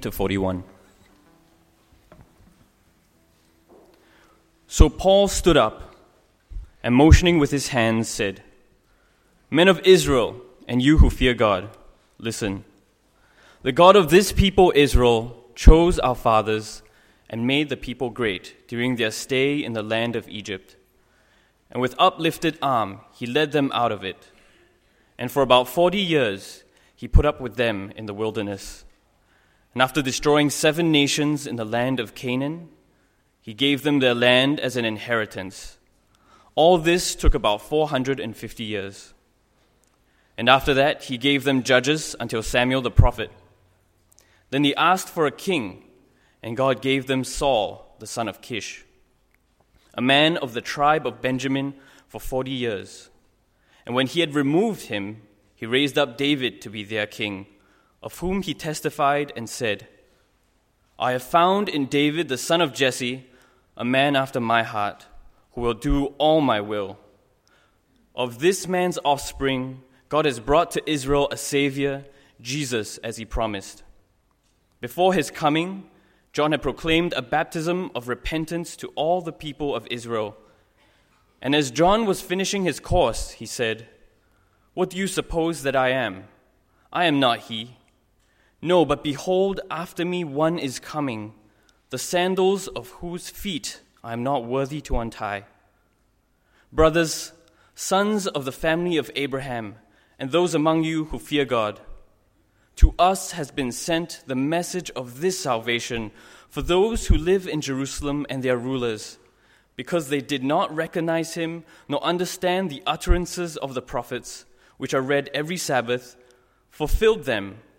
to 41. So Paul stood up and, motioning with his hands, said, Men of Israel, and you who fear God, listen. The God of this people, Israel, chose our fathers and made the people great during their stay in the land of Egypt. And with uplifted arm, he led them out of it. And for about forty years, he put up with them in the wilderness. And after destroying seven nations in the land of Canaan, he gave them their land as an inheritance. All this took about 450 years. And after that, he gave them judges until Samuel the prophet. Then he asked for a king, and God gave them Saul, the son of Kish, a man of the tribe of Benjamin, for 40 years. And when he had removed him, he raised up David to be their king of whom he testified and said, I have found in David the son of Jesse a man after my heart, who will do all my will. Of this man's offspring, God has brought to Israel a Savior, Jesus, as he promised. Before his coming, John had proclaimed a baptism of repentance to all the people of Israel. And as John was finishing his course, he said, What do you suppose that I am? I am not he. No, but behold, after me one is coming, the sandals of whose feet I am not worthy to untie. Brothers, sons of the family of Abraham, and those among you who fear God, to us has been sent the message of this salvation for those who live in Jerusalem and their rulers, because they did not recognize him nor understand the utterances of the prophets, which are read every Sabbath, fulfilled them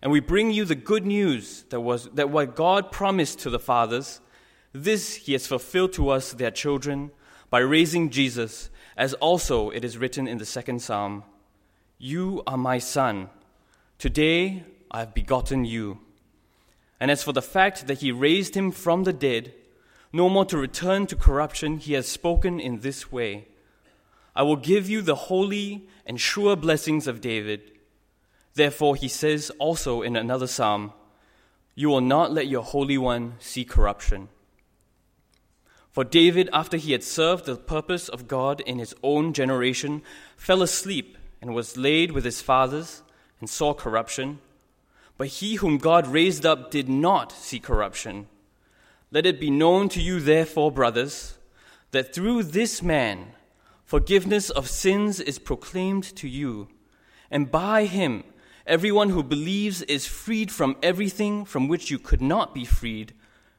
And we bring you the good news that, was, that what God promised to the fathers, this he has fulfilled to us, their children, by raising Jesus, as also it is written in the second psalm You are my son. Today I have begotten you. And as for the fact that he raised him from the dead, no more to return to corruption, he has spoken in this way I will give you the holy and sure blessings of David. Therefore, he says also in another psalm, You will not let your Holy One see corruption. For David, after he had served the purpose of God in his own generation, fell asleep and was laid with his fathers and saw corruption. But he whom God raised up did not see corruption. Let it be known to you, therefore, brothers, that through this man forgiveness of sins is proclaimed to you, and by him Everyone who believes is freed from everything from which you could not be freed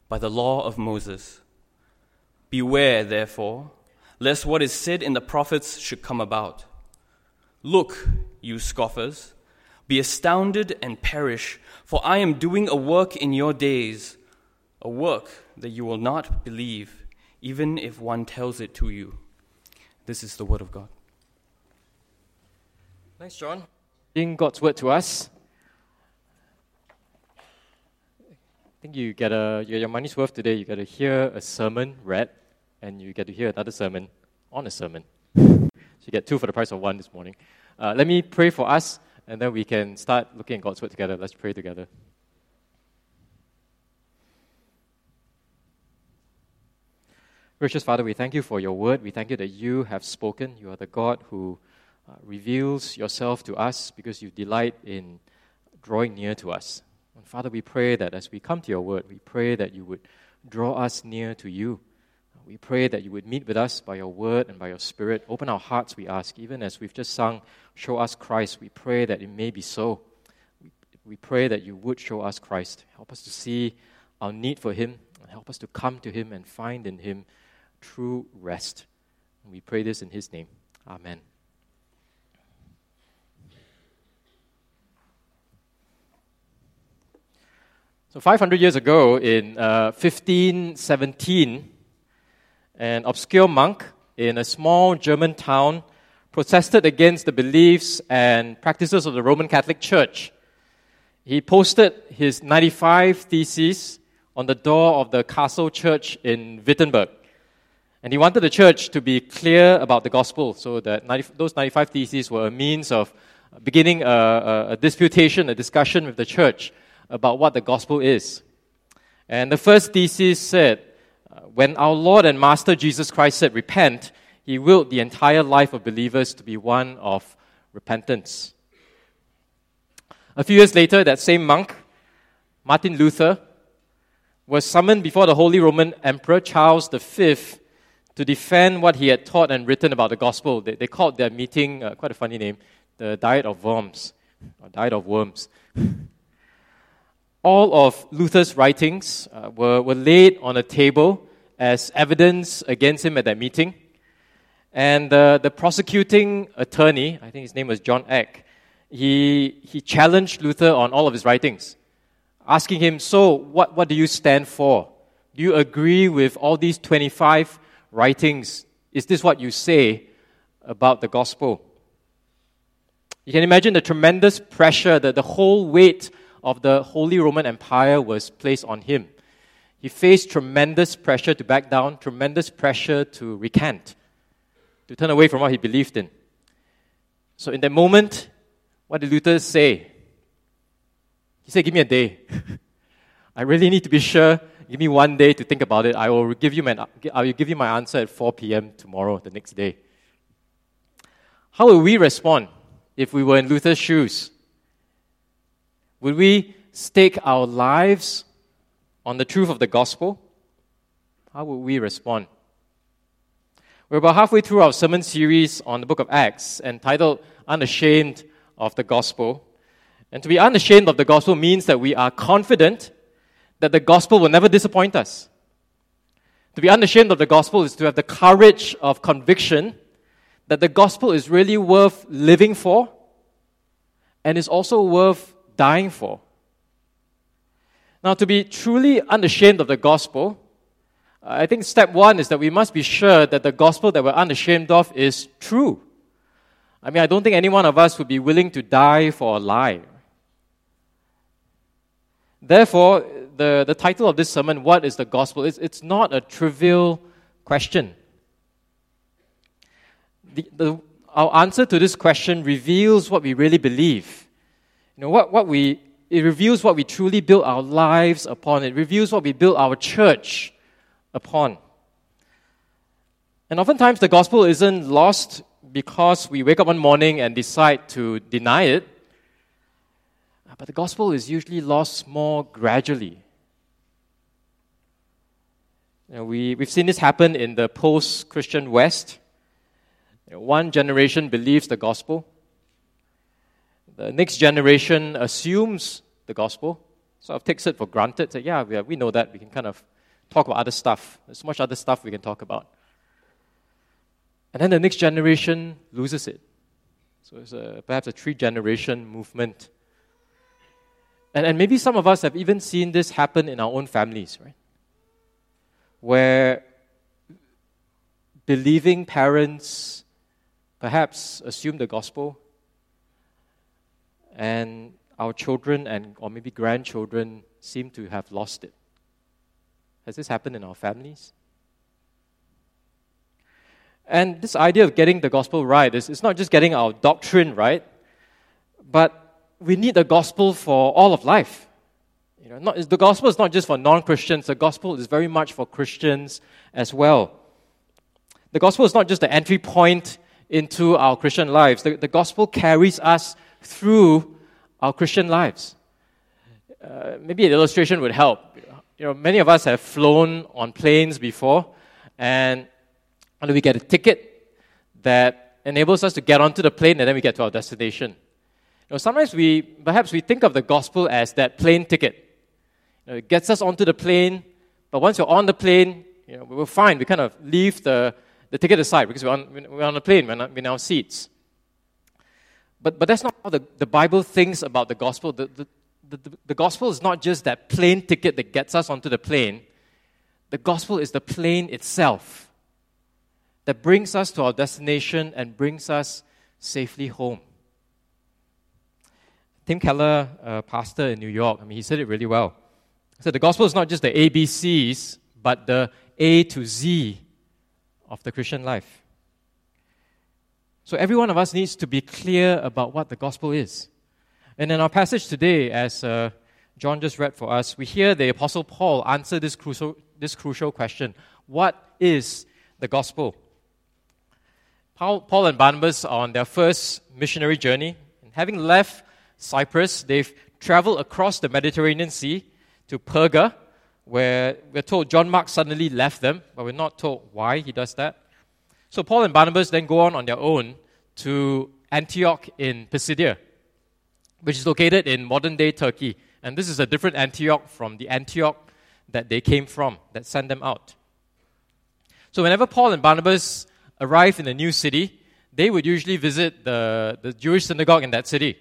by the law of Moses. Beware, therefore, lest what is said in the prophets should come about. Look, you scoffers, be astounded and perish, for I am doing a work in your days, a work that you will not believe, even if one tells it to you. This is the word of God. Thanks, John in God's word to us. I think you get, a, you get your money's worth today. You get to hear a sermon read, and you get to hear another sermon on a sermon. so you get two for the price of one this morning. Uh, let me pray for us, and then we can start looking at God's word together. Let's pray together. Gracious Father, we thank you for your word. We thank you that you have spoken. You are the God who uh, reveals yourself to us because you delight in drawing near to us. And Father, we pray that as we come to your word, we pray that you would draw us near to you. We pray that you would meet with us by your word and by your spirit. Open our hearts, we ask, even as we've just sung, Show us Christ. We pray that it may be so. We, pray that you would show us Christ. Help us to see our need for Him, and help us to come to Him and find in Him true rest. We pray this in His name. Amen. So, 500 years ago, in uh, 1517, an obscure monk in a small German town protested against the beliefs and practices of the Roman Catholic Church. He posted his 95 theses on the door of the castle church in Wittenberg. And he wanted the church to be clear about the gospel, so that 90, those 95 theses were a means of beginning a, a, a disputation, a discussion with the church about what the gospel is. And the first thesis said, uh, when our Lord and Master Jesus Christ said, repent, he willed the entire life of believers to be one of repentance. A few years later, that same monk, Martin Luther, was summoned before the Holy Roman Emperor Charles V to defend what he had taught and written about the gospel. They, they called their meeting, uh, quite a funny name, the Diet of Worms, or Diet of Worms all of Luther's writings uh, were, were laid on a table as evidence against him at that meeting. And uh, the prosecuting attorney, I think his name was John Eck, he, he challenged Luther on all of his writings, asking him, So, what, what do you stand for? Do you agree with all these 25 writings? Is this what you say about the gospel? You can imagine the tremendous pressure that the whole weight of the Holy Roman Empire was placed on him. He faced tremendous pressure to back down, tremendous pressure to recant, to turn away from what he believed in. So, in that moment, what did Luther say? He said, Give me a day. I really need to be sure. Give me one day to think about it. I will give you my, I will give you my answer at 4 p.m. tomorrow, the next day. How will we respond if we were in Luther's shoes? Would we stake our lives on the truth of the gospel? How would we respond? We're about halfway through our sermon series on the book of Acts entitled Unashamed of the Gospel. And to be unashamed of the gospel means that we are confident that the gospel will never disappoint us. To be unashamed of the gospel is to have the courage of conviction that the gospel is really worth living for and is also worth dying for. Now, to be truly unashamed of the gospel, I think step one is that we must be sure that the gospel that we're unashamed of is true. I mean, I don't think any one of us would be willing to die for a lie. Therefore, the, the title of this sermon, What is the Gospel? It's, it's not a trivial question. The, the, our answer to this question reveals what we really believe. You know, what, what we, it reveals what we truly build our lives upon. It reveals what we build our church upon. And oftentimes the gospel isn't lost because we wake up one morning and decide to deny it. But the gospel is usually lost more gradually. You know, we, we've seen this happen in the post Christian West. You know, one generation believes the gospel, the next generation assumes the gospel, sort of takes it for granted. Yeah, we, we know that. We can kind of talk about other stuff. There's so much other stuff we can talk about. And then the next generation loses it. So it's a, perhaps a three generation movement. And, and maybe some of us have even seen this happen in our own families, right? Where believing parents perhaps assume the gospel and our children and or maybe grandchildren seem to have lost it. Has this happened in our families? And this idea of getting the gospel right is it's not just getting our doctrine right, but we need the gospel for all of life. You know, not, the gospel is not just for non Christians, the gospel is very much for Christians as well. The gospel is not just the entry point into our Christian lives, the, the gospel carries us through our Christian lives. Uh, maybe an illustration would help. You know, many of us have flown on planes before, and we get a ticket that enables us to get onto the plane, and then we get to our destination. You know, sometimes we perhaps we think of the gospel as that plane ticket. You know, it gets us onto the plane, but once you're on the plane, you know, we're fine. We kind of leave the, the ticket aside because we're on, we're on the plane, we're, not, we're in our seats. But, but that's not how the, the Bible thinks about the gospel. The, the, the, the, gospel is not just that plane ticket that gets us onto the plane, the gospel is the plane itself that brings us to our destination and brings us safely home. Tim Keller, a pastor in New York, I mean, he said it really well. He said the gospel is not just the ABCs, but the A to Z of the Christian life. So every one of us needs to be clear about what the gospel is. And in our passage today, as uh, John just read for us, we hear the Apostle Paul answer this crucial, this crucial question What is the gospel? Paul, Paul and Barnabas are on their first missionary journey. And having left Cyprus, they've traveled across the Mediterranean Sea to Perga, where we're told John Mark suddenly left them, but we're not told why he does that. So Paul and Barnabas then go on on their own to Antioch in Pisidia, which is located in modern day Turkey. And this is a different Antioch from the Antioch that they came from, that sent them out. So whenever Paul and Barnabas arrive in a new city, they would usually visit the, the Jewish synagogue in that city.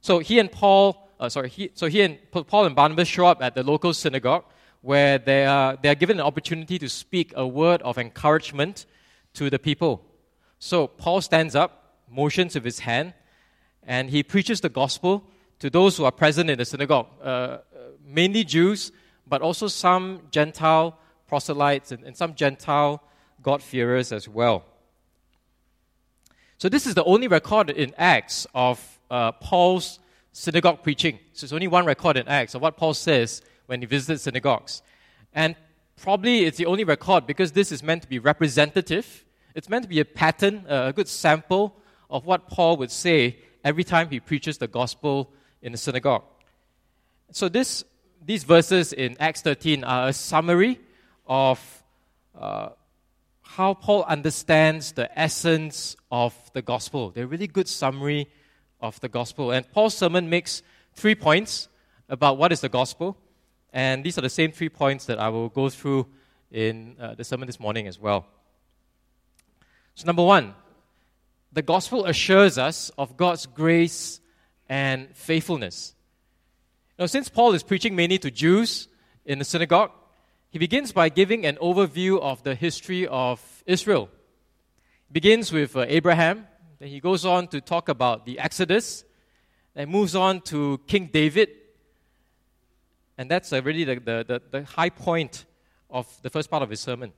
So he and Paul, uh, sorry, he, so he and Paul and Barnabas show up at the local synagogue where they are, they are given an opportunity to speak a word of encouragement to the people. So Paul stands up, motions with his hand, and he preaches the gospel to those who are present in the synagogue, uh, uh mainly Jews, but also some Gentile proselytes and, and some Gentile God-fearers as well. So this is the only record in Acts of uh, Paul's synagogue preaching. So it's only one record in Acts of what Paul says when he visits synagogues. And probably it's the only record because this is meant to be representative. It's meant to be a pattern, a good sample of what Paul would say every time he preaches the gospel in the synagogue. So this, these verses in Acts 13 are a summary of uh, how Paul understands the essence of the gospel. They're a really good summary of the gospel. And Paul's sermon makes three points about what is the gospel. And these are the same three points that I will go through in uh, the sermon this morning as well. So, number one, the gospel assures us of God's grace and faithfulness. Now, since Paul is preaching mainly to Jews in the synagogue, he begins by giving an overview of the history of Israel. He begins with uh, Abraham, then he goes on to talk about the Exodus, then moves on to King David, and that's uh, really the, the, the, the high point of the first part of his sermon.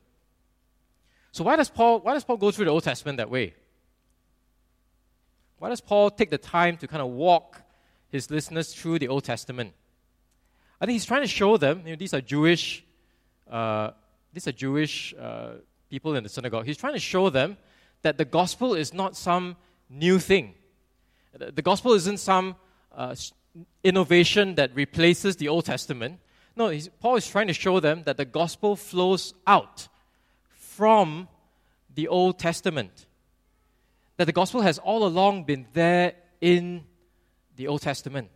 So why does Paul why does Paul go through the Old Testament that way? Why does Paul take the time to kind of walk his listeners through the Old Testament? I think he's trying to show them, you know, these are Jewish uh, these are Jewish uh, people in the synagogue. He's trying to show them that the gospel is not some new thing. The, gospel isn't some uh, innovation that replaces the Old Testament. No, Paul is trying to show them that the gospel flows out from the Old Testament. That the gospel has all along been there in the Old Testament.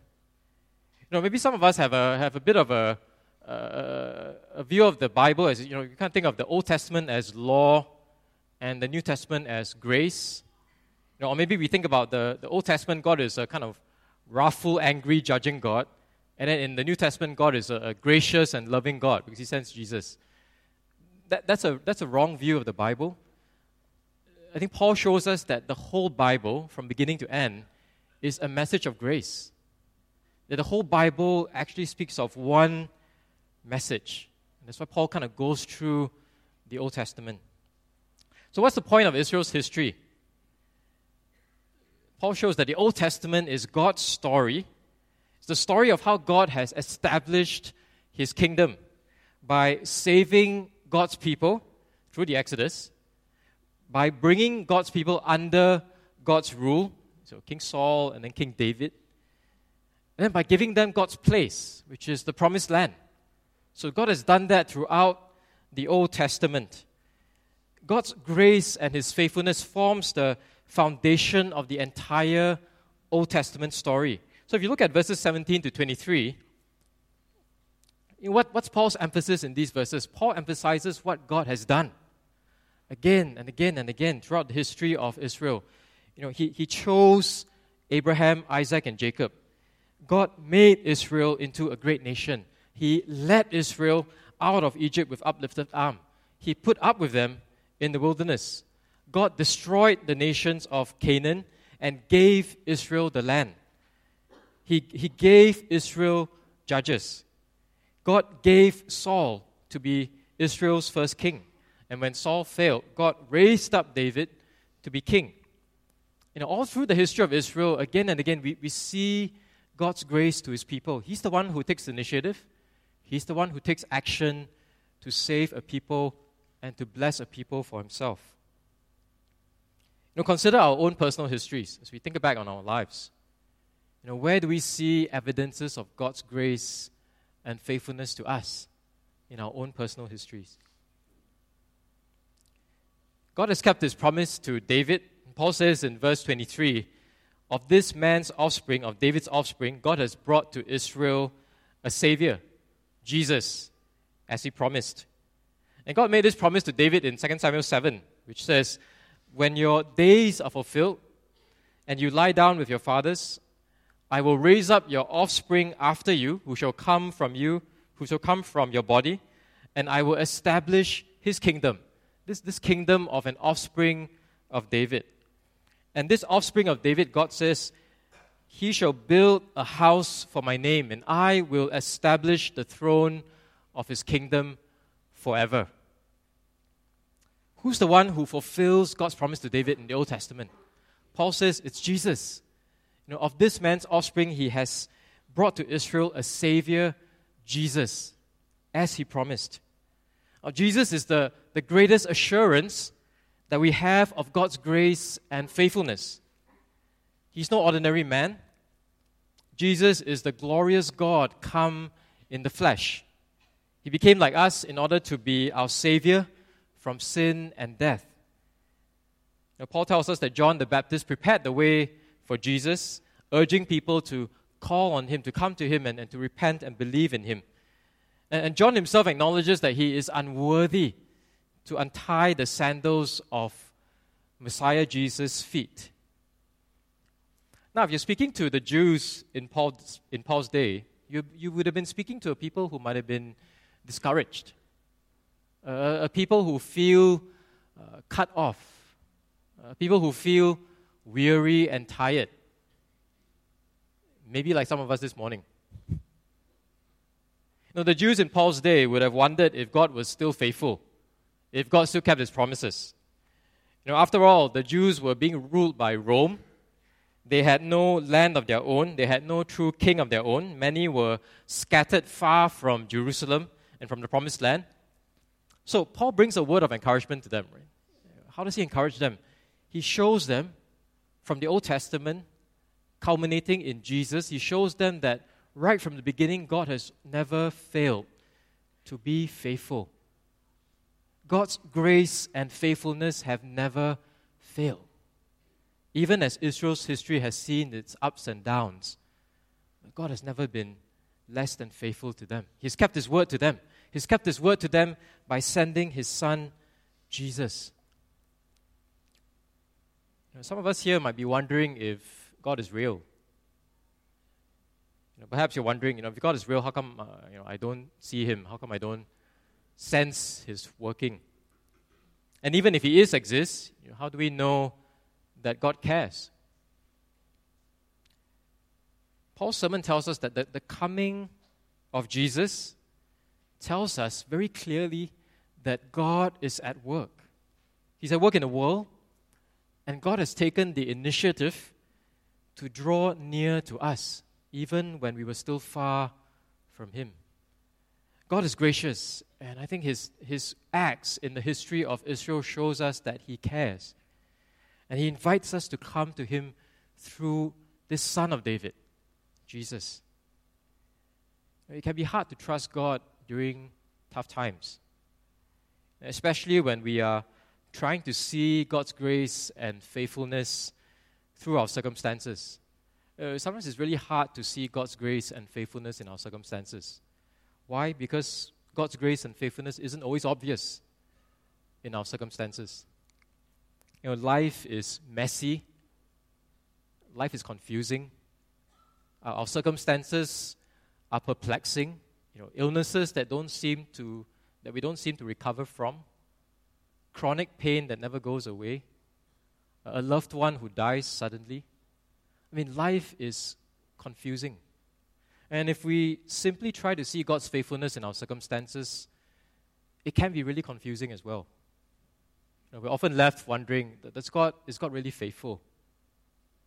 You know, maybe some of us have a, have a bit of a, uh, a view of the Bible as you know, you can't think of the Old Testament as law and the New Testament as grace. You know, or maybe we think about the, the Old Testament, God is a kind of wrathful, angry, judging God. And then in the New Testament, God is a, a gracious and loving God because He sends Jesus. That, that's, a, that's a wrong view of the Bible. I think Paul shows us that the whole Bible, from beginning to end, is a message of grace. That the whole Bible actually speaks of one message. And that's why Paul kind of goes through the Old Testament. So, what's the point of Israel's history? Paul shows that the Old Testament is God's story. It's the story of how God has established his kingdom by saving God's people through the Exodus, by bringing God's people under God's rule, so King Saul and then King David, and then by giving them God's place, which is the promised land. So God has done that throughout the Old Testament. God's grace and his faithfulness forms the foundation of the entire Old Testament story. So if you look at verses 17 to 23, what, what's Paul's emphasis in these verses? Paul emphasizes what God has done again and again and again throughout the history of Israel. You know, he, he chose Abraham, Isaac, and Jacob. God made Israel into a great nation. He led Israel out of Egypt with uplifted arm. He put up with them in the wilderness. God destroyed the nations of Canaan and gave Israel the land. He, he gave Israel judges. God gave Saul to be Israel's first king. And when Saul failed, God raised up David to be king. You know, all through the history of Israel, again and again, we, we see God's grace to his people. He's the one who takes initiative, he's the one who takes action to save a people and to bless a people for himself. You know, consider our own personal histories as we think back on our lives. You know, where do we see evidences of God's grace and faithfulness to us in our own personal histories? God has kept his promise to David. Paul says in verse 23 of this man's offspring, of David's offspring, God has brought to Israel a Savior, Jesus, as he promised. And God made this promise to David in 2 Samuel 7, which says, When your days are fulfilled and you lie down with your fathers, I will raise up your offspring after you, who shall come from you, who shall come from your body, and I will establish his kingdom. This, this kingdom of an offspring of David. And this offspring of David, God says, He shall build a house for my name, and I will establish the throne of his kingdom forever. Who's the one who fulfills God's promise to David in the Old Testament? Paul says it's Jesus. You know, of this man's offspring, he has brought to Israel a savior, Jesus, as he promised. Now, Jesus is the, the greatest assurance that we have of God's grace and faithfulness. He's no ordinary man. Jesus is the glorious God come in the flesh. He became like us in order to be our Savior from sin and death. Now, Paul tells us that John the Baptist prepared the way for Jesus, urging people to call on him, to come to him, and, and to repent and believe in him. And, and John himself acknowledges that he is unworthy to untie the sandals of Messiah Jesus' feet. Now, if you're speaking to the Jews in Paul's, in Paul's day, you, you would have been speaking to a people who might have been discouraged, a people who feel uh, cut off, uh, people who feel weary and tired. Maybe like some of us this morning. Now, the Jews in Paul's day would have wondered if God was still faithful, if God still kept his promises. You know, after all, the Jews were being ruled by Rome. They had no land of their own. They had no true king of their own. Many were scattered far from Jerusalem and from the promised land. So Paul brings a word of encouragement to them. Right? How does he encourage them? He shows them from the Old Testament, culminating in Jesus, he shows them that right from the beginning, God has never failed to be faithful. God's grace and faithfulness have never failed. Even as Israel's history has seen its ups and downs, God has never been less than faithful to them. He's kept his word to them. He's kept his word to them by sending his son, Jesus. Know, some of us here might be wondering if God is real. You know, perhaps you're wondering, you know, if God is real, how come uh, you know, I don't see him? How come I don't sense his working? And even if he is exists, you know, how do we know that God cares? Paul's sermon tells us that the, the coming of Jesus tells us very clearly that God is at work. He's at work in the world, and God has taken the initiative to draw near to us, even when we were still far from Him. God is gracious, and I think His, his acts in the history of Israel shows us that He cares. And He invites us to come to Him through this Son of David, Jesus. It can be hard to trust God during tough times, especially when we are trying to see God's grace and faithfulness through our circumstances. Uh, sometimes it's really hard to see God's grace and faithfulness in our circumstances. Why? Because God's grace and faithfulness isn't always obvious in our circumstances. You know, life is messy, life is confusing, Uh, our circumstances are perplexing. You know, illnesses that don't seem to that we don't seem to recover from, chronic pain that never goes away, a loved one who dies suddenly. I mean, life is confusing. And if we simply try to see God's faithfulness in our circumstances, it can be really confusing as well. You know, we're often left wondering, does God, is God really faithful?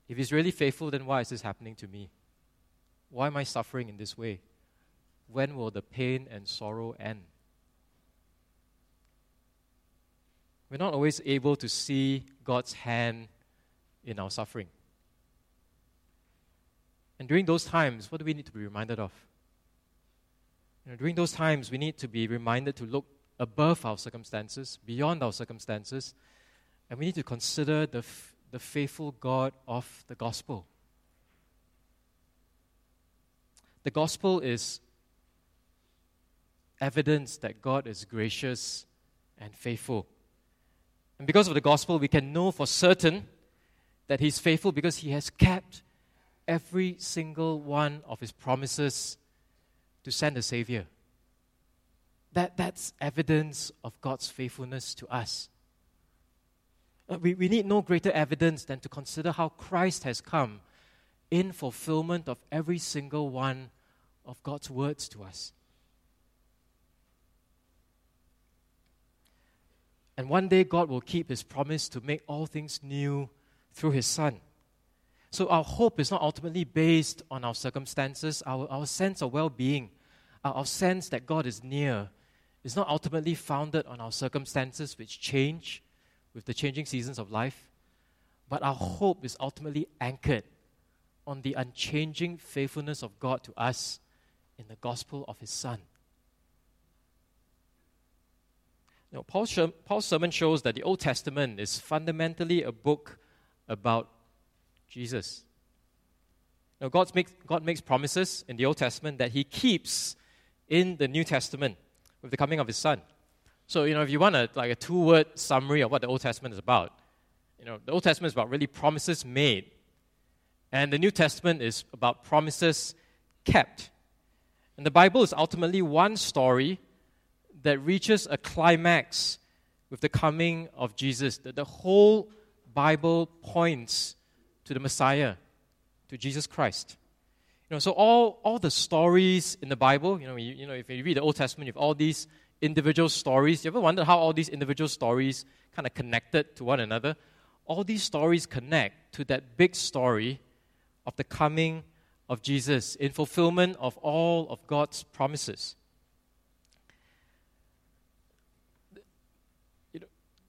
If He's really faithful, then why is this happening to me? Why am I suffering in this way? When will the pain and sorrow end? We're not always able to see God's hand in our suffering. And during those times, what do we need to be reminded of? You know, during those times, we need to be reminded to look above our circumstances, beyond our circumstances, and we need to consider the, f- the faithful God of the gospel. The gospel is evidence that God is gracious and faithful. And because of the gospel, we can know for certain that He's faithful because He has kept every single one of His promises to send a Savior. That, that's evidence of God's faithfulness to us. Uh, we, we need no greater evidence than to consider how Christ has come in fulfillment of every single one of God's words to us. And one day, God will keep His promise to make all things new through His Son. So, our hope is not ultimately based on our circumstances, our, our sense of well being, our, uh, our sense that God is near is not ultimately founded on our circumstances, which change with the changing seasons of life, but our hope is ultimately anchored on the unchanging faithfulness of God to us in the gospel of His Son. Now, Paul's, Paul's sermon shows that the Old Testament is fundamentally a book about Jesus. Now, God's makes, God makes promises in the Old Testament that He keeps in the New Testament with the coming of His Son. So, you know, if you want a, like a two word summary of what the Old Testament is about, you know, the Old Testament is about really promises made, and the New Testament is about promises kept. And the Bible is ultimately one story that reaches a climax with the coming of Jesus. That the whole Bible points to the Messiah, to Jesus Christ. You know, so all, all the stories in the Bible, you know, you, you know, if you read the Old Testament, you have all these individual stories. You ever wondered how all these individual stories kind of connected to one another? All these stories connect to that big story of the coming of Jesus in fulfillment of all of God's promises.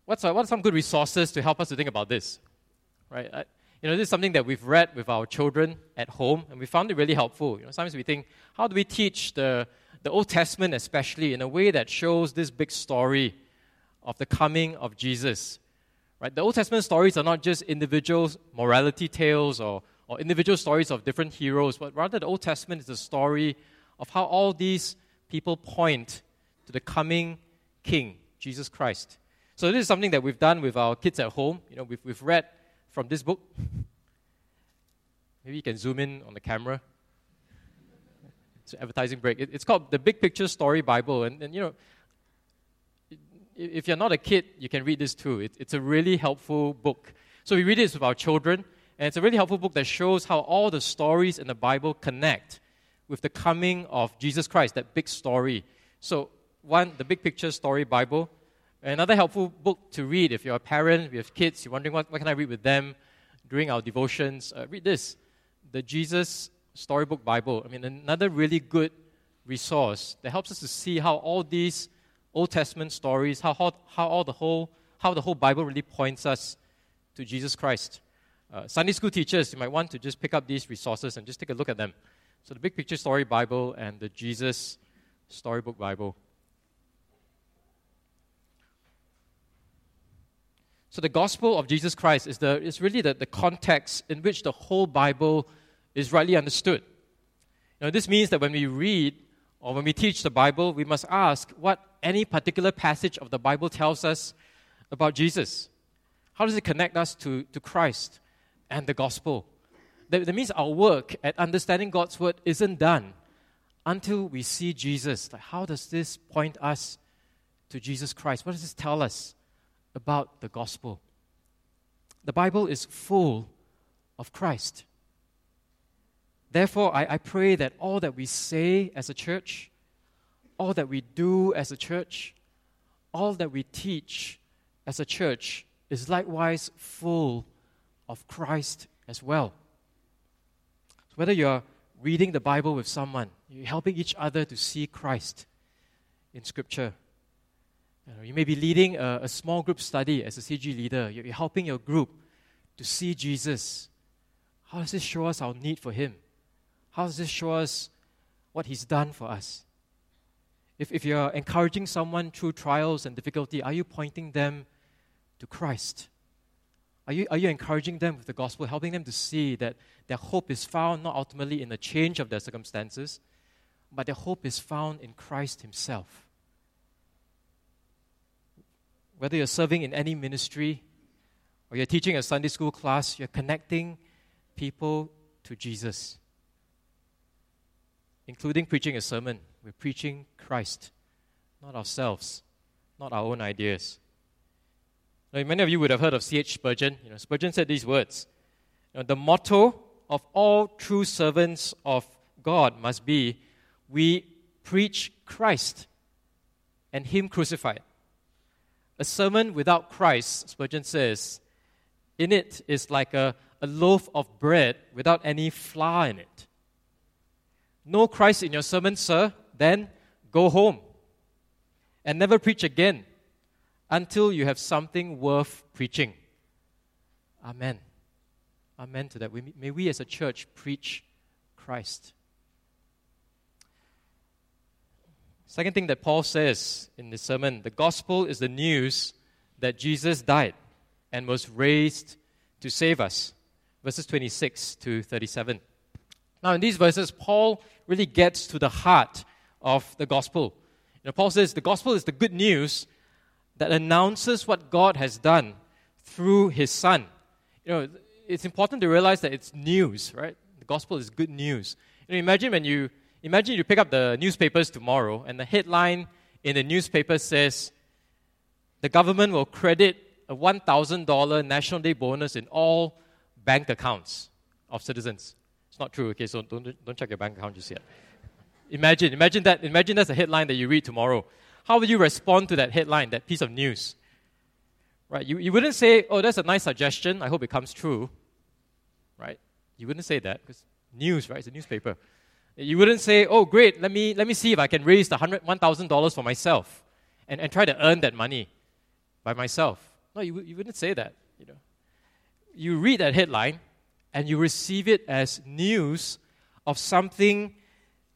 What's, what are some good resources to help us to think about this? Right? I, you know, this is something that we've read with our children at home, and we found it really helpful. You know, sometimes we think, how do we teach the, the Old Testament, especially, in a way that shows this big story of the coming of Jesus? Right? The Old Testament stories are not just individual morality tales or, or individual stories of different heroes, but rather the Old Testament is a story of how all these people point to the coming King, Jesus Christ. So this is something that we've done with our kids at home. You know, we've, we've read from this book. Maybe you can zoom in on the camera. It's an advertising break. It, it's called the Big Picture Story Bible. And, and you know, if you're not a kid, you can read this too. It, it's a really helpful book. So we read this with our children, and it's a really helpful book that shows how all the stories in the Bible connect with the coming of Jesus Christ, that big story. So, one, the Big Picture Story Bible. Another helpful book to read if you're a parent, you have kids, you're wondering what, what can I read with them during our devotions, uh, read this the Jesus Storybook Bible. I mean, another really good resource that helps us to see how all these Old Testament stories, how, how, how, all the whole, how the whole Bible really points us to Jesus Christ. Uh, Sunday school teachers, you might want to just pick up these resources and just take a look at them. So, the Big Picture Story Bible and the Jesus Storybook Bible. So the gospel of Jesus Christ is, the, is really the, the context in which the whole Bible is rightly understood. Know, this means that when we read or when we teach the Bible, we must ask what any particular passage of the Bible tells us about Jesus. How does it connect us to, to Christ and the gospel? That, that means our work at understanding God's word isn't done until we see Jesus. Like, how does this point us to Jesus Christ? What does this tell us about the gospel? The Bible is full of Christ. Therefore, I, I pray that all that we say as a church, all that we do as a church, all that we teach as a church is likewise full of Christ as well. So whether you're reading the Bible with someone, you're helping each other to see Christ in Scripture. You may be leading a, a small group study as a CG leader. You're helping your group to see Jesus. How does this show us our need for Him? How does this show us what He's done for us? If, if you're encouraging someone through trials and difficulty, are you pointing them to Christ? Are you, are you encouraging them with the gospel, helping them to see that their hope is found not ultimately in the change of their circumstances, but their hope is found in Christ Himself? Whether you're serving in any ministry or you're teaching a Sunday school class, you're connecting people to Jesus, including preaching a sermon. We're preaching Christ, not ourselves, not our own ideas. Now, many of you would have heard of C.H. Spurgeon. You know, Spurgeon said these words you know, The motto of all true servants of God must be we preach Christ and Him crucified. A sermon without Christ, Spurgeon says, in it is like a, a loaf of bread without any flour in it. No Christ in your sermon, sir, then go home and never preach again until you have something worth preaching. Amen. Amen to that. May we as a church preach Christ. Second thing that Paul says in this sermon the gospel is the news that Jesus died and was raised to save us. Verses 26 to 37. Now, in these verses, Paul really gets to the heart of the gospel. You know, Paul says the gospel is the good news that announces what God has done through his Son. You know, it's important to realize that it's news, right? The gospel is good news. You know, imagine when you imagine you pick up the newspapers tomorrow and the headline in the newspaper says the government will credit a $1,000 National Day bonus in all bank accounts of citizens. It's not true, okay, so don't, don't check your bank account just yet. Imagine, imagine that, imagine that's a headline that you read tomorrow. How would you respond to that headline, that piece of news? Right? You, you wouldn't say, oh, that's a nice suggestion, I hope it comes true. Right? You wouldn't say that, because news, right? It's a newspaper. You wouldn't say, oh, great, let me, let me see if I can raise the $1,000 for myself and, and try to earn that money by myself. No, you, you wouldn't say that. You, know. you read that headline and you receive it as news of something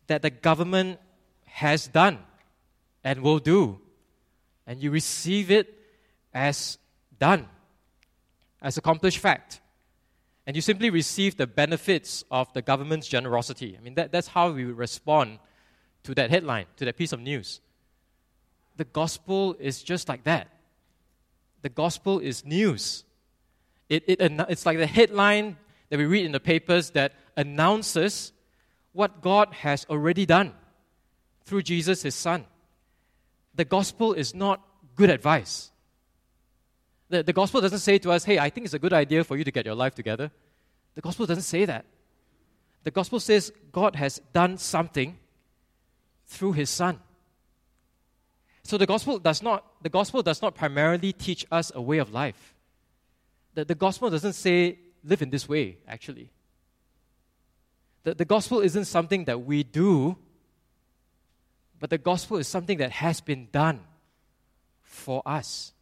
that the government has done and will do. And you receive it as done, as accomplished fact. And you simply receive the benefits of the government's generosity. I mean, that, that's how we respond to that headline, to that piece of news. The gospel is just like that the gospel is news. It, it, it's like the headline that we read in the papers that announces what God has already done through Jesus, his son. The gospel is not good advice. The, the gospel doesn't say to us, hey, I think it's a good idea for you to get your life together. The gospel doesn't say that. The gospel says God has done something through his son. So the gospel does not, the gospel does not primarily teach us a way of life. The, the gospel doesn't say live in this way, actually. The, the gospel isn't something that we do, but the gospel is something that has been done for us.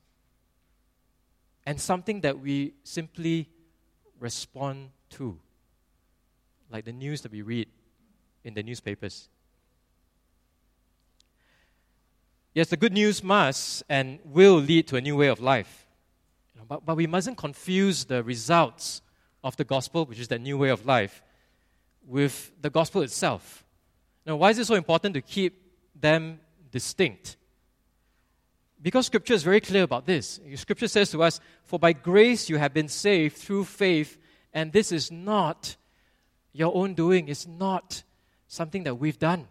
And something that we simply respond to, like the news that we read in the newspapers. Yes, the good news must and will lead to a new way of life. But, but we mustn't confuse the results of the gospel, which is that new way of life, with the gospel itself. Now, why is it so important to keep them distinct? Because Scripture is very clear about this. Scripture says to us, For by grace you have been saved through faith, and this is not your own doing it's not something that we've done.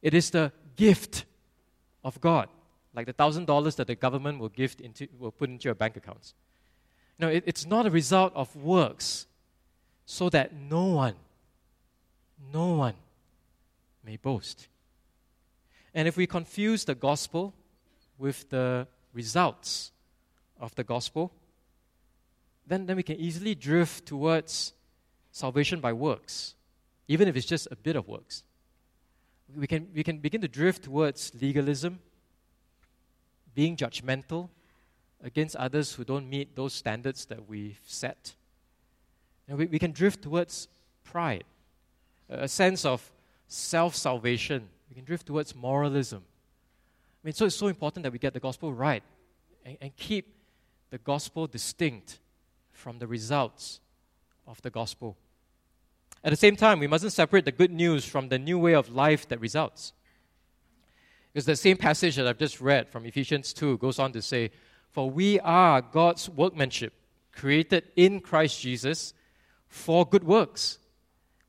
It is the gift of God, like the thousand dollars that the government will give into, will put into your bank accounts. No, it, it's not a result of works, so that no one, no one may boast. And if we confuse the gospel with the results of the gospel, then, then we can easily drift towards salvation by works, even if it's just a bit of works. We can, we can begin to drift towards legalism, being judgmental against others who don't meet those standards that we've set. And we, we can drift towards pride, a sense of self salvation. We can drift towards moralism. I mean, so it's so important that we get the gospel right and, and keep the gospel distinct from the results of the gospel. At the same time, we mustn't separate the good news from the new way of life that results. Because the same passage that I've just read from Ephesians 2 goes on to say, For we are God's workmanship, created in Christ Jesus for good works,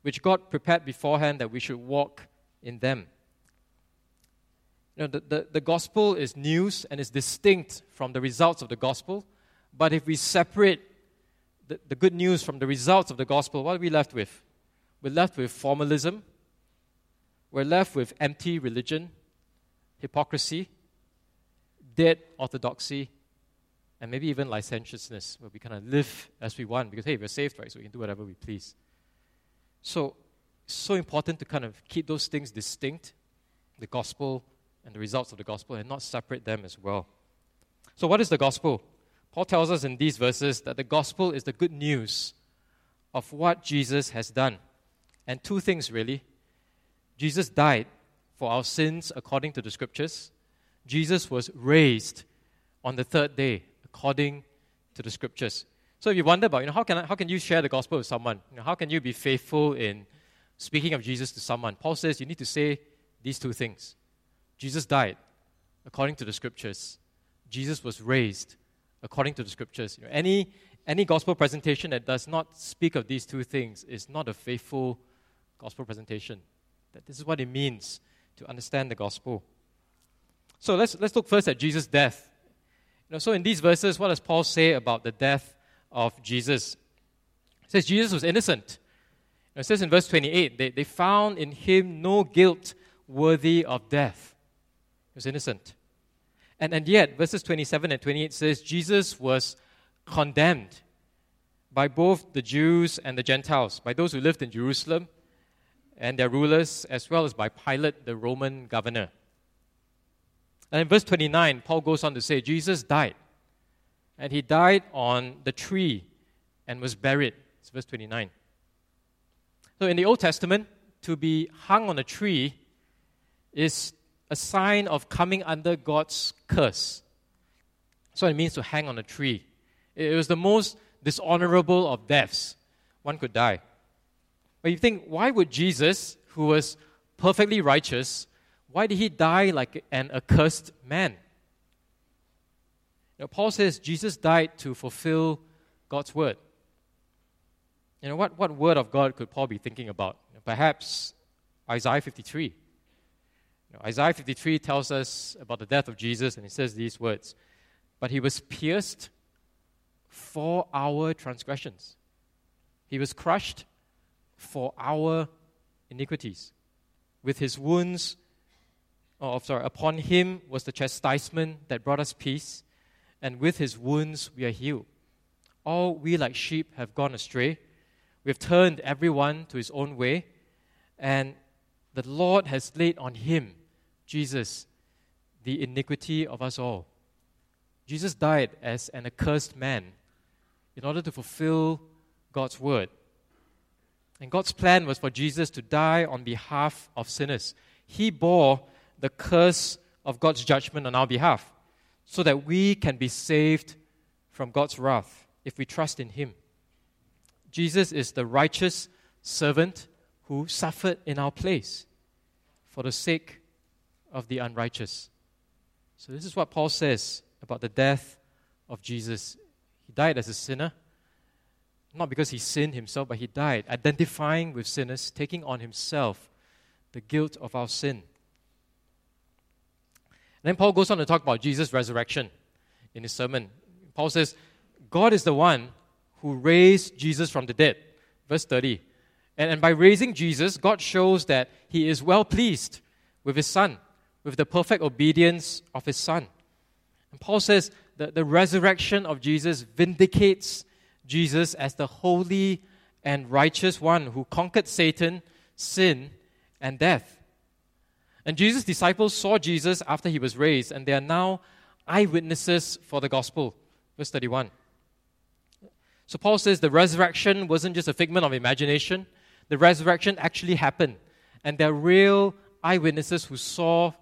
which God prepared beforehand that we should walk in them. You know, the, the, the gospel is news and is distinct from the results of the gospel. But if we separate the, the good news from the results of the gospel, what are we left with? We're left with formalism. We're left with empty religion, hypocrisy, dead orthodoxy, and maybe even licentiousness, where we kind of live as we want because, hey, we're saved, right? So we can do whatever we please. So, so important to kind of keep those things distinct the gospel and the results of the gospel and not separate them as well. So, what is the gospel? Paul tells us in these verses that the gospel is the good news of what Jesus has done. And two things really Jesus died for our sins according to the scriptures, Jesus was raised on the third day according to the scriptures. So if you wonder about, you know, how can, I, how can you share the gospel with someone? You know, how can you be faithful in speaking of Jesus to someone? Paul says you need to say these two things. Jesus died according to the scriptures. Jesus was raised according to the scriptures. You know, any, any gospel presentation that does not speak of these two things is not a faithful gospel presentation. That this is what it means to understand the gospel. So let's, let's look first at Jesus' death. You know, so in these verses, what does Paul say about the death of Jesus? He says Jesus was innocent. It says in verse 28, they, they found in him no guilt worthy of death. Was innocent. And, and yet, verses 27 and 28 says Jesus was condemned by both the Jews and the Gentiles, by those who lived in Jerusalem and their rulers, as well as by Pilate, the Roman governor. And in verse 29, Paul goes on to say, Jesus died. And he died on the tree and was buried. It's verse 29. So in the Old Testament, to be hung on a tree is a sign of coming under God's curse. What it means to hang on a tree. It was the most dishonorable of deaths. One could die. But you think, why would Jesus, who was perfectly righteous, why did he die like an accursed man? You know, Paul says Jesus died to fulfill God's word. You know, what, what word of God could Paul be thinking about? Perhaps Isaiah 53. Isaiah 53 tells us about the death of Jesus, and he says these words But he was pierced for our transgressions, he was crushed for our iniquities. With his wounds, oh, sorry, upon him was the chastisement that brought us peace, and with his wounds we are healed. All we like sheep have gone astray. We have turned everyone to his own way, and the Lord has laid on him, Jesus, the iniquity of us all. Jesus died as an accursed man in order to fulfill God's word. And God's plan was for Jesus to die on behalf of sinners. He bore the curse of God's judgment on our behalf so that we can be saved from God's wrath if we trust in Him. Jesus is the righteous servant who suffered in our place for the sake of the unrighteous. So, this is what Paul says about the death of Jesus. He died as a sinner not because he sinned himself, but he died, identifying with sinners, taking on himself the guilt of our sin. And then Paul goes on to talk about Jesus' resurrection in his sermon. Paul says, God is the one who raised Jesus from the dead. Verse 30. And, and by raising Jesus, God shows that he is well pleased with his son, with the perfect obedience of his son. And Paul says that the resurrection of Jesus vindicates Jesus as the holy and righteous one who conquered Satan, sin, and death. And Jesus' disciples saw Jesus after he was raised, and they are now eyewitnesses for the gospel. Verse 31. So Paul says the resurrection wasn't just a figment of imagination, the resurrection actually happened. And they're real eyewitnesses who saw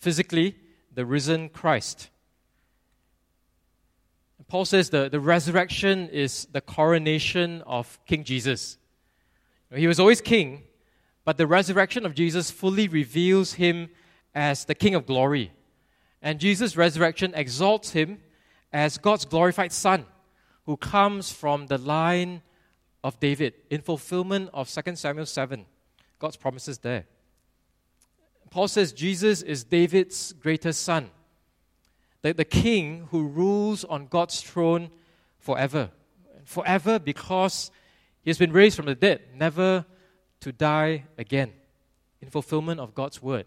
physically the risen Christ. Paul says the, the resurrection is the coronation of King Jesus. He was always king, but the resurrection of Jesus fully reveals him as the King of glory. And Jesus' resurrection exalts him as God's glorified Son, who comes from the line of David in fulfillment of 2 Samuel 7. God's promises there. Paul says Jesus is David's greatest son, the, the king who rules on God's throne forever. Forever because he has been raised from the dead, never to die again, in fulfillment of God's word.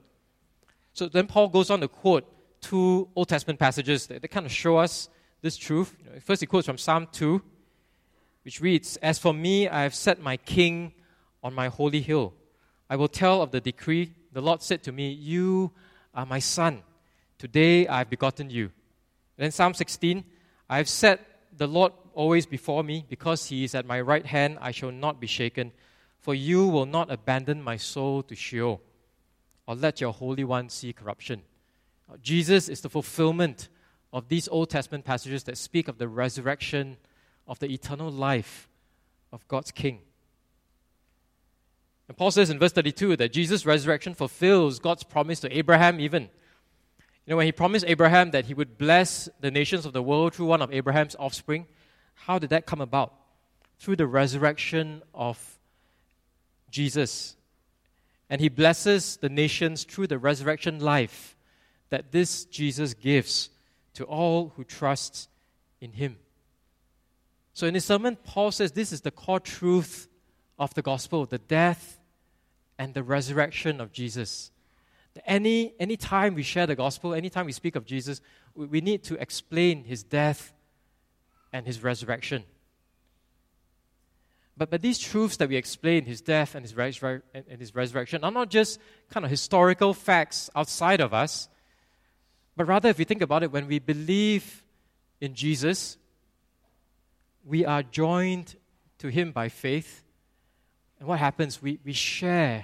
So then Paul goes on to quote two Old Testament passages that, that kind of show us this truth. First, he quotes from Psalm 2, which reads As for me, I have set my king on my holy hill. I will tell of the decree. The Lord said to me, You are my son. Today I have begotten you. Then Psalm 16, I have set the Lord always before me, because he is at my right hand, I shall not be shaken for you will not abandon my soul to Sheol, or let your Holy One see corruption. Jesus is the fulfillment of these Old Testament passages that speak of the resurrection of the eternal life of God's King. And Paul says in verse 32 that Jesus' resurrection fulfills God's promise to Abraham, even. You know, when he promised Abraham that he would bless the nations of the world through one of Abraham's offspring, how did that come about? Through the resurrection of Jesus. And he blesses the nations through the resurrection life that this Jesus gives to all who trust in him. So in his sermon, Paul says this is the core truth of the gospel the death and the resurrection of Jesus. Any, any time we share the gospel, anytime we speak of Jesus, we, we need to explain his death and his resurrection. But, but these truths that we explain, his death and his, and his resurrection, are not just kind of historical facts outside of us, but rather, if you think about it, when we believe in Jesus, we are joined to him by faith. And what happens? We, we share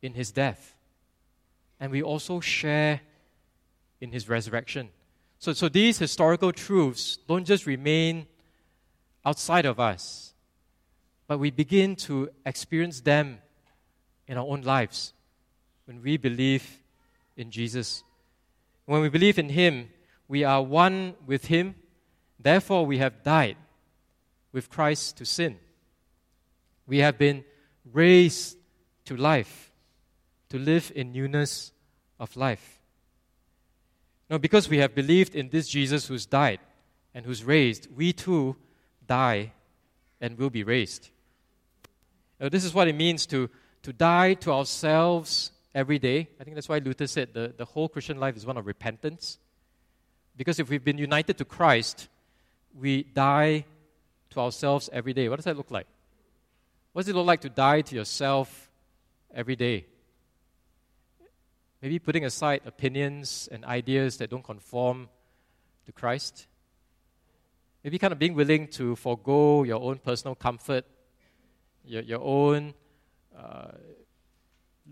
in his death. And we also share in his resurrection. So, so these historical truths don't just remain outside of us, but we begin to experience them in our own lives when we believe in Jesus. When we believe in Him, we are one with Him. Therefore, we have died with Christ to sin. We have been raised to life, to live in newness of life. Now, because we have believed in this Jesus who's died and who's raised, we too die and will be raised. Now, this is what it means to, to die to ourselves every day. I think that's why Luther said the, the whole Christian life is one of repentance. Because if we've been united to Christ, we die to ourselves every day. What does that look like? What does it look like to die to yourself every day? Maybe putting aside opinions and ideas that don't conform to Christ. Maybe kind of being willing to forego your own personal comfort your, your own uh,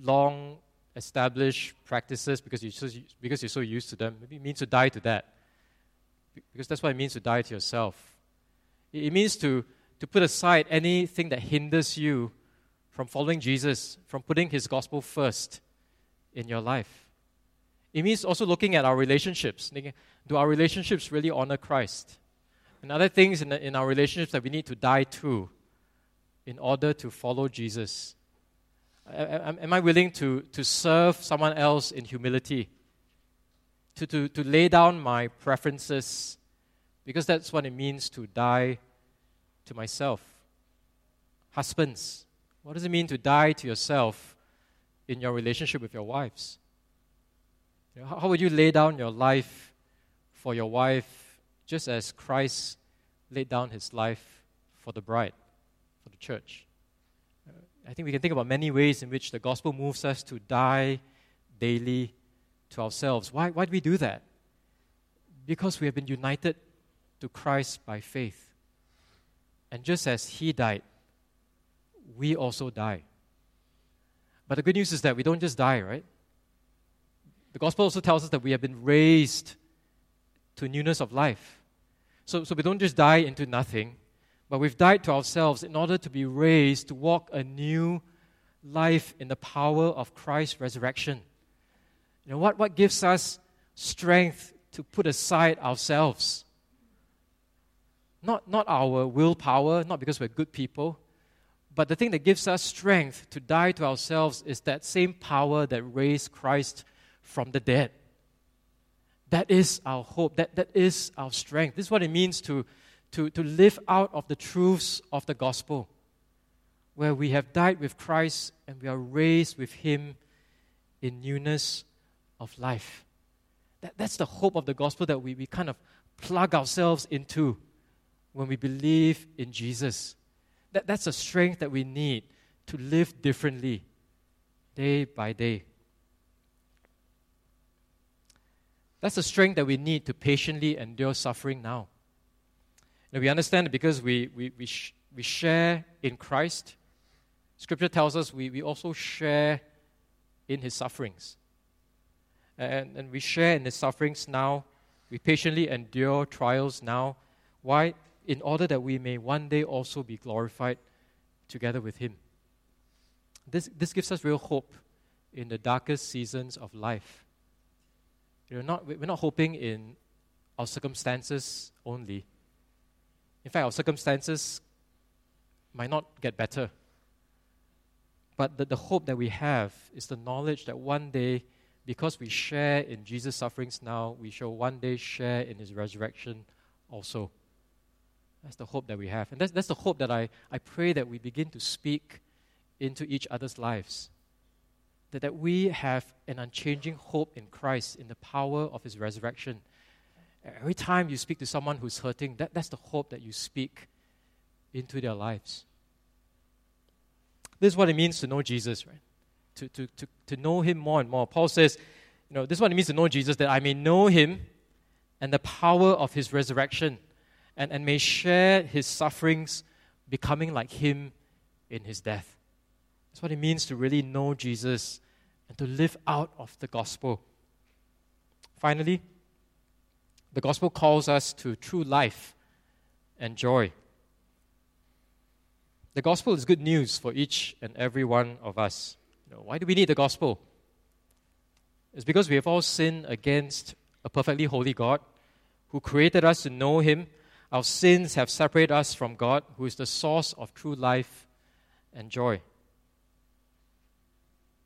long established practices because you're, so, because you're so used to them. Maybe it means to die to that. Because that's what it means to die to yourself. It, it means to, to put aside anything that hinders you from following Jesus, from putting his gospel first in your life. It means also looking at our relationships. Do our relationships really honor Christ? and other things in, the, in our relationships that we need to die to in order to follow Jesus? Am I willing to, to serve someone else in humility? To, to, to lay down my preferences? Because that's what it means to die to myself. Husbands, what does it mean to die to yourself in your relationship with your wives? You know, how, would you lay down your life for your wife just as Christ laid down his life for the bride, for the church? Uh, I think we can think about many ways in which the gospel moves us to die daily to ourselves. Why, why do we do that? Because we have been united to Christ by faith. And just as he died, we also die. But the good news is that we don't just die, right? The gospel also tells us that we have been raised to newness of life. So, so we don't just die into nothing, but we've died to ourselves in order to be raised to walk a new life in the power of Christ's resurrection. You know, what, what gives us strength to put aside ourselves? Not, not our willpower, not because we're good people, but the thing that gives us strength to die to ourselves is that same power that raised Christ from the dead. That is our hope. That, that is our strength. This is what it means to, to, to live out of the truths of the gospel, where we have died with Christ and we are raised with Him in newness of life. That, that's the hope of the gospel that we, we kind of plug ourselves into when we believe in Jesus. That, that's a strength that we need to live differently day by day. That's the strength that we need to patiently endure suffering now. Now we understand that because we, we, we, sh- we share in Christ, Scripture tells us we, we also share in his sufferings. And, and we share in his sufferings now. We patiently endure trials now. Why? In order that we may one day also be glorified together with Him. This, this gives us real hope in the darkest seasons of life. We're not, we're not hoping in our circumstances only. In fact, our circumstances might not get better. But the, the hope that we have is the knowledge that one day, because we share in Jesus' sufferings now, we shall one day share in his resurrection also. That's the hope that we have. And that's, that's the hope that I, I pray that we begin to speak into each other's lives. That, that we have an unchanging hope in Christ, in the power of his resurrection. Every time you speak to someone who's hurting, that, that's the hope that you speak into their lives. This is what it means to know Jesus, right? To, to, to, to know him more and more. Paul says, you know, this is what it means to know Jesus, that I may know him and the power of his resurrection and, and may share his sufferings, becoming like him in his death. That's what it means to really know Jesus and to live out of the gospel. Finally, the gospel calls us to true life and joy. The gospel is good news for each and every one of us. You know, why do we need the gospel? It's because we have all sinned against a perfectly holy God who created us to know Him our sins have separated us from God, who is the source of true life and joy.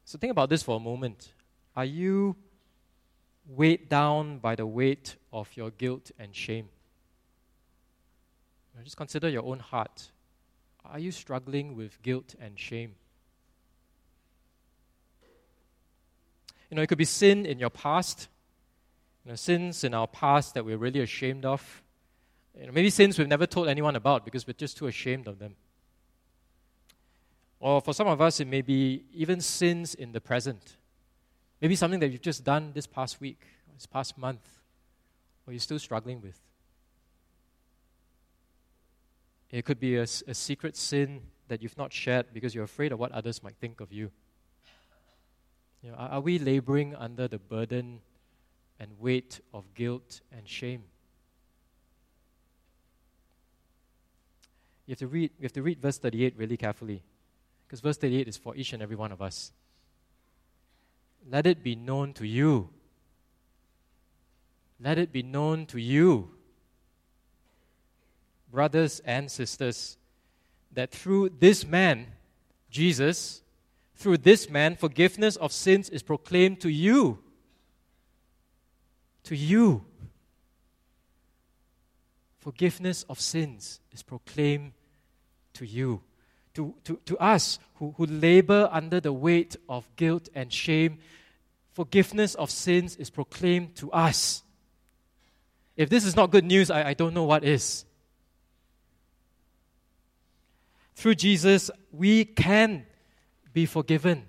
So think about this for a moment. Are you weighed down by the weight of your guilt and shame? Just consider your own heart. Are you struggling with guilt and shame? You know, it could be sin in your past, you know, sins in our past that we're really ashamed of. You know, maybe sins we've never told anyone about because we're just too ashamed of them. Or for some of us, it may be even sins in the present. Maybe something that you've just done this past week, this past month, or you're still struggling with. It could be a, a secret sin that you've not shared because you're afraid of what others might think of you. you know, are, are we laboring under the burden and weight of guilt and shame? You have to read, you have to read verse 38 really carefully. Because verse 38 is for each and every one of us. Let it be known to you. Let it be known to you. brothers and sisters, that through this man, Jesus, through this man, forgiveness of sins is proclaimed to you. To you. Forgiveness of sins is proclaimed to you. To, to, to us who, who labor under the weight of guilt and shame, forgiveness of sins is proclaimed to us. If this is not good news, I, I don't know what is. Through Jesus, we can be forgiven.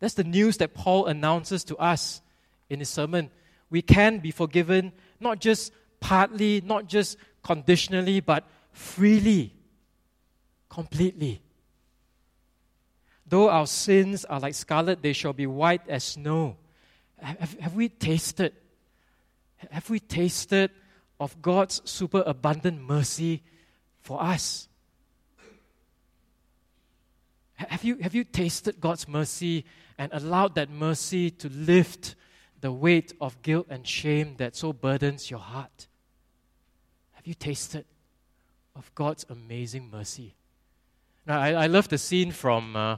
That's the news that Paul announces to us in his sermon. We can be forgiven, not just partly, not just conditionally, but freely, completely. Though our sins are like scarlet, they shall be white as snow. Have, have we tasted have we tasted of God's superabundant mercy for us? Have you, have you tasted God's mercy and allowed that mercy to lift the weight of guilt and shame that so burdens your heart? Have you tasted of God's amazing mercy? Now, I, I love the scene from, uh,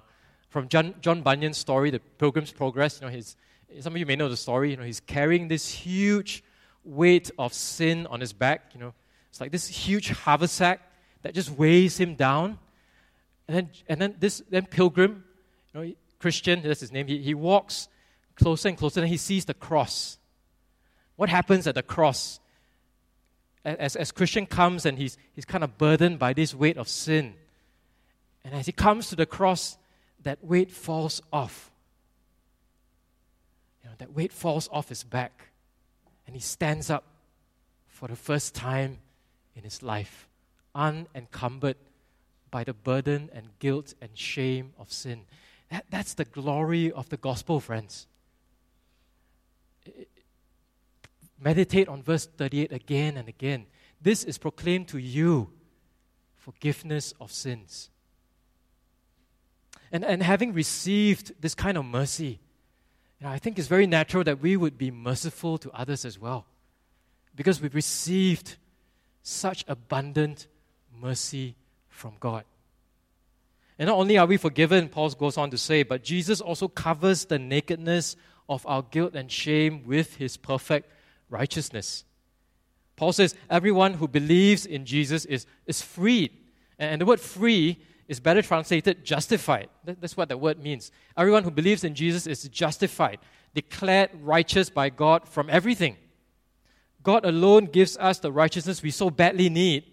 from John, John Bunyan's story, The Pilgrim's Progress. You know, his, some of you may know the story. You know, he's carrying this huge weight of sin on his back. You know, it's like this huge haversack that just weighs him down. And then, and then this then pilgrim, you know, Christian, that's his name. He, he walks closer and closer, and he sees the cross. What happens at the cross? As, as Christian comes and he's, he's kind of burdened by this weight of sin. And as he comes to the cross, that weight falls off. You know, that weight falls off his back and he stands up for the first time in his life, unencumbered by the burden and guilt and shame of sin. That, that's the glory of the gospel, friends. Meditate on verse 38 again and again. This is proclaimed to you forgiveness of sins. And, and having received this kind of mercy, you know, I think it's very natural that we would be merciful to others as well because we've received such abundant mercy from God. And not only are we forgiven, Paul goes on to say, but Jesus also covers the nakedness of our guilt and shame with his perfect righteousness. Paul says, everyone who believes in Jesus is, is freed. And the word free is better translated justified. That's what the word means. Everyone who believes in Jesus is justified, declared righteous by God from everything. God alone gives us the righteousness we so badly need,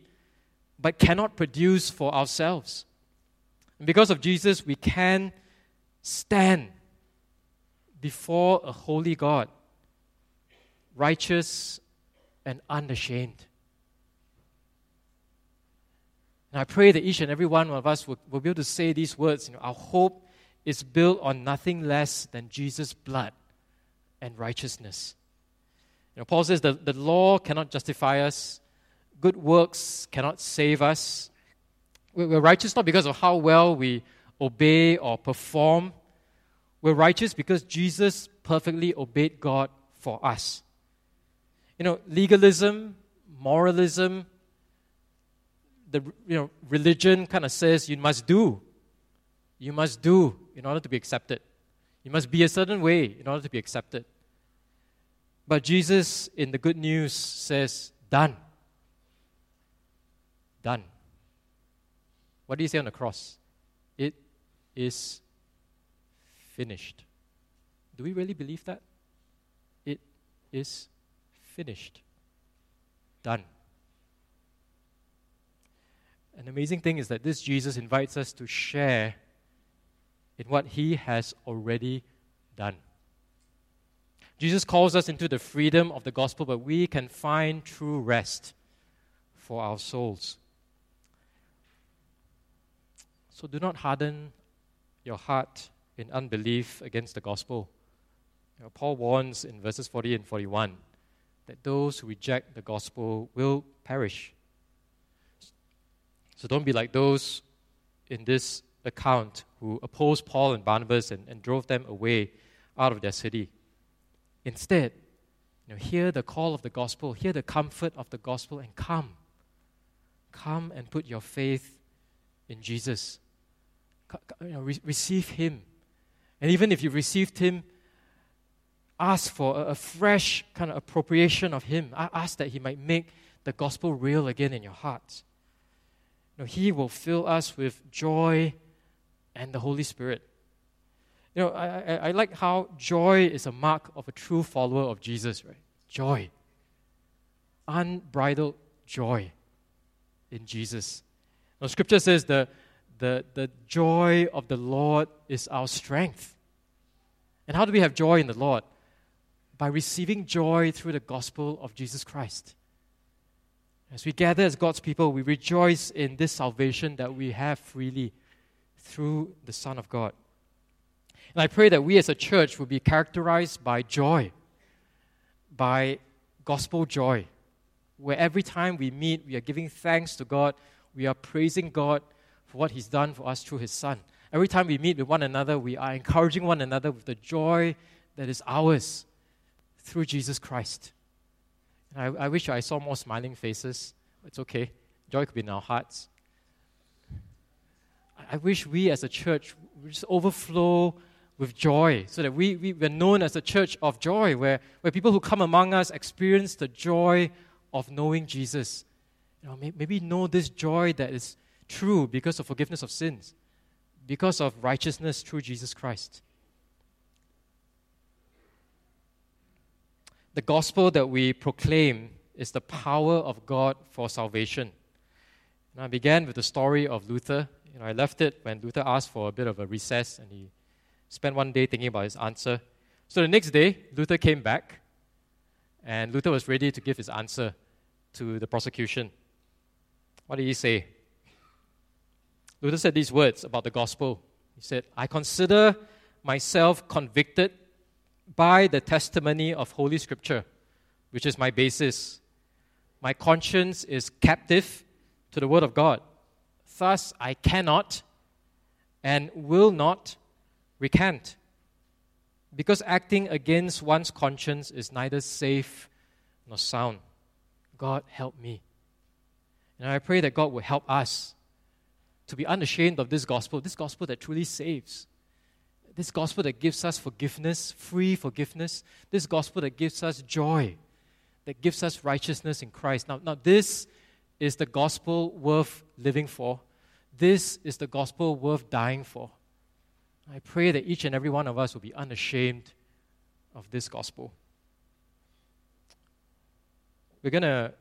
but cannot produce for ourselves. And because of Jesus, we can stand before a holy God, righteous and unashamed. And I pray that each and every one of us will, will be able to say these words. You know, our hope is built on nothing less than Jesus' blood and righteousness. You know, Paul says that the law cannot justify us, good works cannot save us. We're righteous not because of how well we obey or perform. We're righteous because Jesus perfectly obeyed God for us. You know, legalism, moralism, the you know, religion kind of says you must do. You must do in order to be accepted. You must be a certain way in order to be accepted. But Jesus in the good news says, done. Done. What do you say on the cross? It is finished. Do we really believe that? It is finished. Done. An amazing thing is that this Jesus invites us to share in what he has already done. Jesus calls us into the freedom of the gospel, but we can find true rest for our souls. So do not harden your heart in unbelief against the gospel. You know, Paul warns in verses 40 and 41 that those who reject the gospel will perish. So don't be like those in this account who opposed Paul and Barnabas and, and drove them away out of their city. Instead, you know, hear the call of the gospel, hear the comfort of the gospel, and come. come and put your faith in Jesus. You know, re- receive Him. And even if you've received Him, ask for a, a fresh kind of appropriation of Him. I ask that He might make the gospel real again in your heart. You know, he will fill us with joy and the Holy Spirit. You know, I, I, I like how joy is a mark of a true follower of Jesus, right? Joy. Unbridled joy in Jesus. Now, scripture says the, the, the joy of the Lord is our strength. And how do we have joy in the Lord? By receiving joy through the gospel of Jesus Christ. As we gather as God's people, we rejoice in this salvation that we have freely through the Son of God. And I pray that we as a church will be characterized by joy, by gospel joy, where every time we meet, we are giving thanks to God, we are praising God for what He's done for us through His Son. Every time we meet with one another, we are encouraging one another with the joy that is ours through Jesus Christ. And I, I wish I saw more smiling faces. It's okay. Joy could be in our hearts. I wish we as a church would just overflow with joy so that we, we, we're known as a church of joy, where, where people who come among us experience the joy of knowing Jesus. You know, maybe know this joy that is true because of forgiveness of sins, because of righteousness through Jesus Christ. The gospel that we proclaim is the power of God for salvation. And I began with the story of Luther. You know, I left it when Luther asked for a bit of a recess and he spent one day thinking about his answer. So the next day, Luther came back and Luther was ready to give his answer to the prosecution. What did he say? Luther said these words about the gospel. He said, I consider myself convicted by the testimony of Holy Scripture, which is my basis. My conscience is captive to the Word of God. Thus, I cannot and will not recant. Because acting against one's conscience is neither safe nor sound. God, help me. And I pray that God will help us to be unashamed of this gospel, this gospel that truly saves this gospel that gives us forgiveness, free forgiveness, this gospel that gives us joy, that gives us righteousness in Christ. Now, now this is the gospel worth living for. This is the gospel worth dying for. I pray that each and every one of us will be unashamed of this gospel. We're going to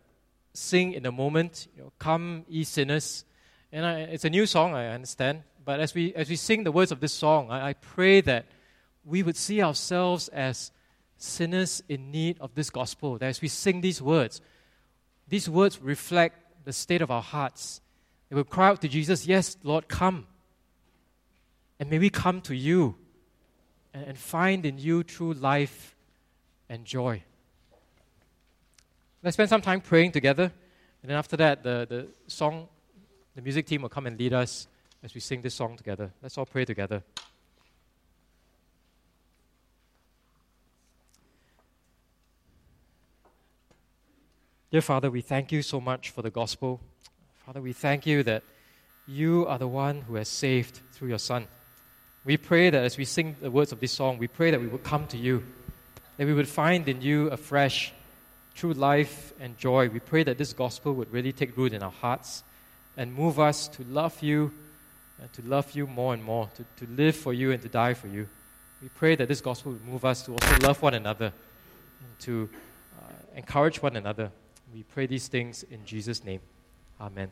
sing in a moment, you know, Come, ye sinners. And I, it's a new song, I understand. But as we, as we sing the words of this song, I, I pray that we would see ourselves as sinners in need of this gospel. That as we sing these words, these words reflect the state of our hearts. It will cry out to Jesus, Yes, Lord, come. And may we come to you and, and find in you true life and joy. Let's spend some time praying together. And then after that, the, the song, the music team will come and lead us as we sing this song together. Let's all pray together. Dear Father, we thank you so much for the gospel. Father, we thank you that you are the one who has saved through your Son. We pray that as we sing the words of this song, we pray that we would come to you, that we would find in you a fresh, true life and joy. We pray that this gospel would really take root in our hearts and move us to love you to love you more and more, to, to live for you and to die for you. We pray that this gospel will move us to also love one another to uh, encourage one another. We pray these things in Jesus' name. Amen.